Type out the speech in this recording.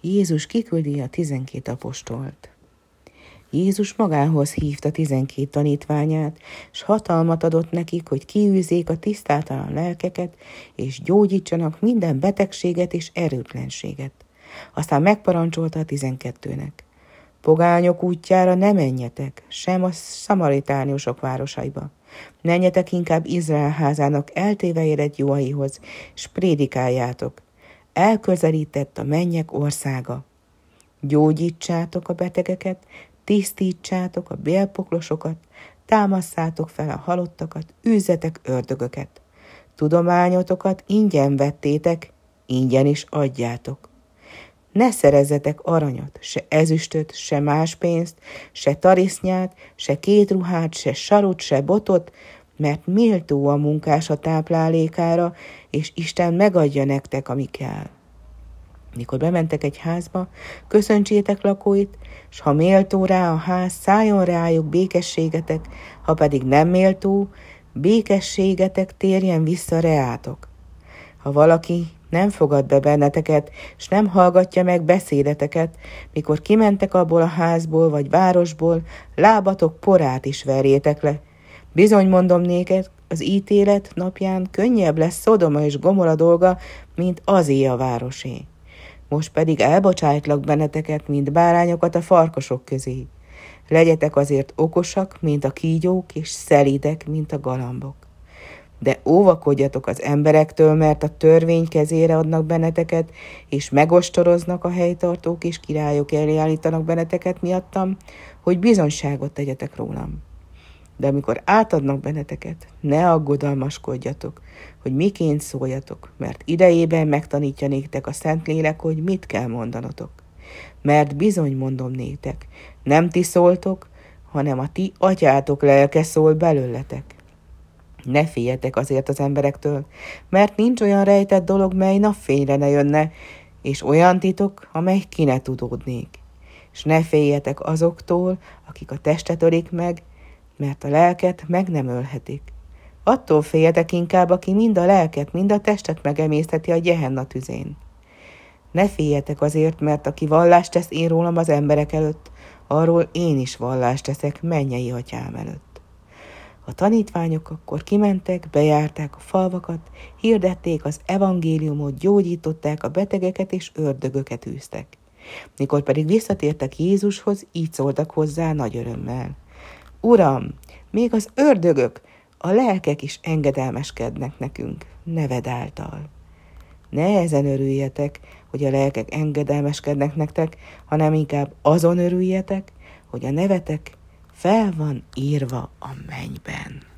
Jézus kiküldi a tizenkét apostolt. Jézus magához hívta tizenkét tanítványát, s hatalmat adott nekik, hogy kiűzzék a tisztátalan lelkeket, és gyógyítsanak minden betegséget és erőtlenséget. Aztán megparancsolta a tizenkettőnek. Pogányok útjára ne menjetek, sem a szamaritániusok városaiba. Menjetek inkább Izrael házának eltéve érett juhaihoz, s prédikáljátok. Elközelített a mennyek országa. Gyógyítsátok a betegeket, tisztítsátok a bélpoklosokat, támasszátok fel a halottakat, űzzetek ördögöket. Tudományotokat ingyen vettétek, ingyen is adjátok. Ne szerezzetek aranyat, se ezüstöt, se más pénzt, se tarisznyát, se két ruhát, se sarut, se botot, mert méltó a munkás a táplálékára, és Isten megadja nektek, ami kell. Mikor bementek egy házba, köszöntsétek lakóit, s ha méltó rá a ház, szálljon rájuk békességetek, ha pedig nem méltó, békességetek térjen vissza reátok. Ha valaki nem fogad be benneteket, s nem hallgatja meg beszédeteket, mikor kimentek abból a házból vagy városból, lábatok porát is verjétek le. Bizony mondom néked, az ítélet napján könnyebb lesz Szodoma és Gomora dolga, mint azé a városé. Most pedig elbocsájtlak benneteket, mint bárányokat a farkasok közé. Legyetek azért okosak, mint a kígyók, és szelídek, mint a galambok de óvakodjatok az emberektől, mert a törvény kezére adnak benneteket, és megostoroznak a helytartók, és királyok elé állítanak benneteket miattam, hogy bizonyságot tegyetek rólam. De amikor átadnak benneteket, ne aggodalmaskodjatok, hogy miként szóljatok, mert idejében megtanítja néktek a Szentlélek, hogy mit kell mondanotok. Mert bizony mondom néktek, nem ti szóltok, hanem a ti atyátok lelke szól belőletek. Ne féljetek azért az emberektől, mert nincs olyan rejtett dolog, mely napfényre ne jönne, és olyan titok, amely ki ne tudódnék. És ne féljetek azoktól, akik a testet ölik meg, mert a lelket meg nem ölhetik. Attól féljetek inkább, aki mind a lelket, mind a testet megemészteti a gyehenna tüzén. Ne féljetek azért, mert aki vallást tesz én rólam az emberek előtt, arról én is vallást teszek mennyei atyám előtt. A tanítványok akkor kimentek, bejárták a falvakat, hirdették az evangéliumot, gyógyították a betegeket és ördögöket űztek. Mikor pedig visszatértek Jézushoz, így szóltak hozzá nagy örömmel. Uram, még az ördögök, a lelkek is engedelmeskednek nekünk, neved által. Ne ezen örüljetek, hogy a lelkek engedelmeskednek nektek, hanem inkább azon örüljetek, hogy a nevetek fel van írva a mennyben.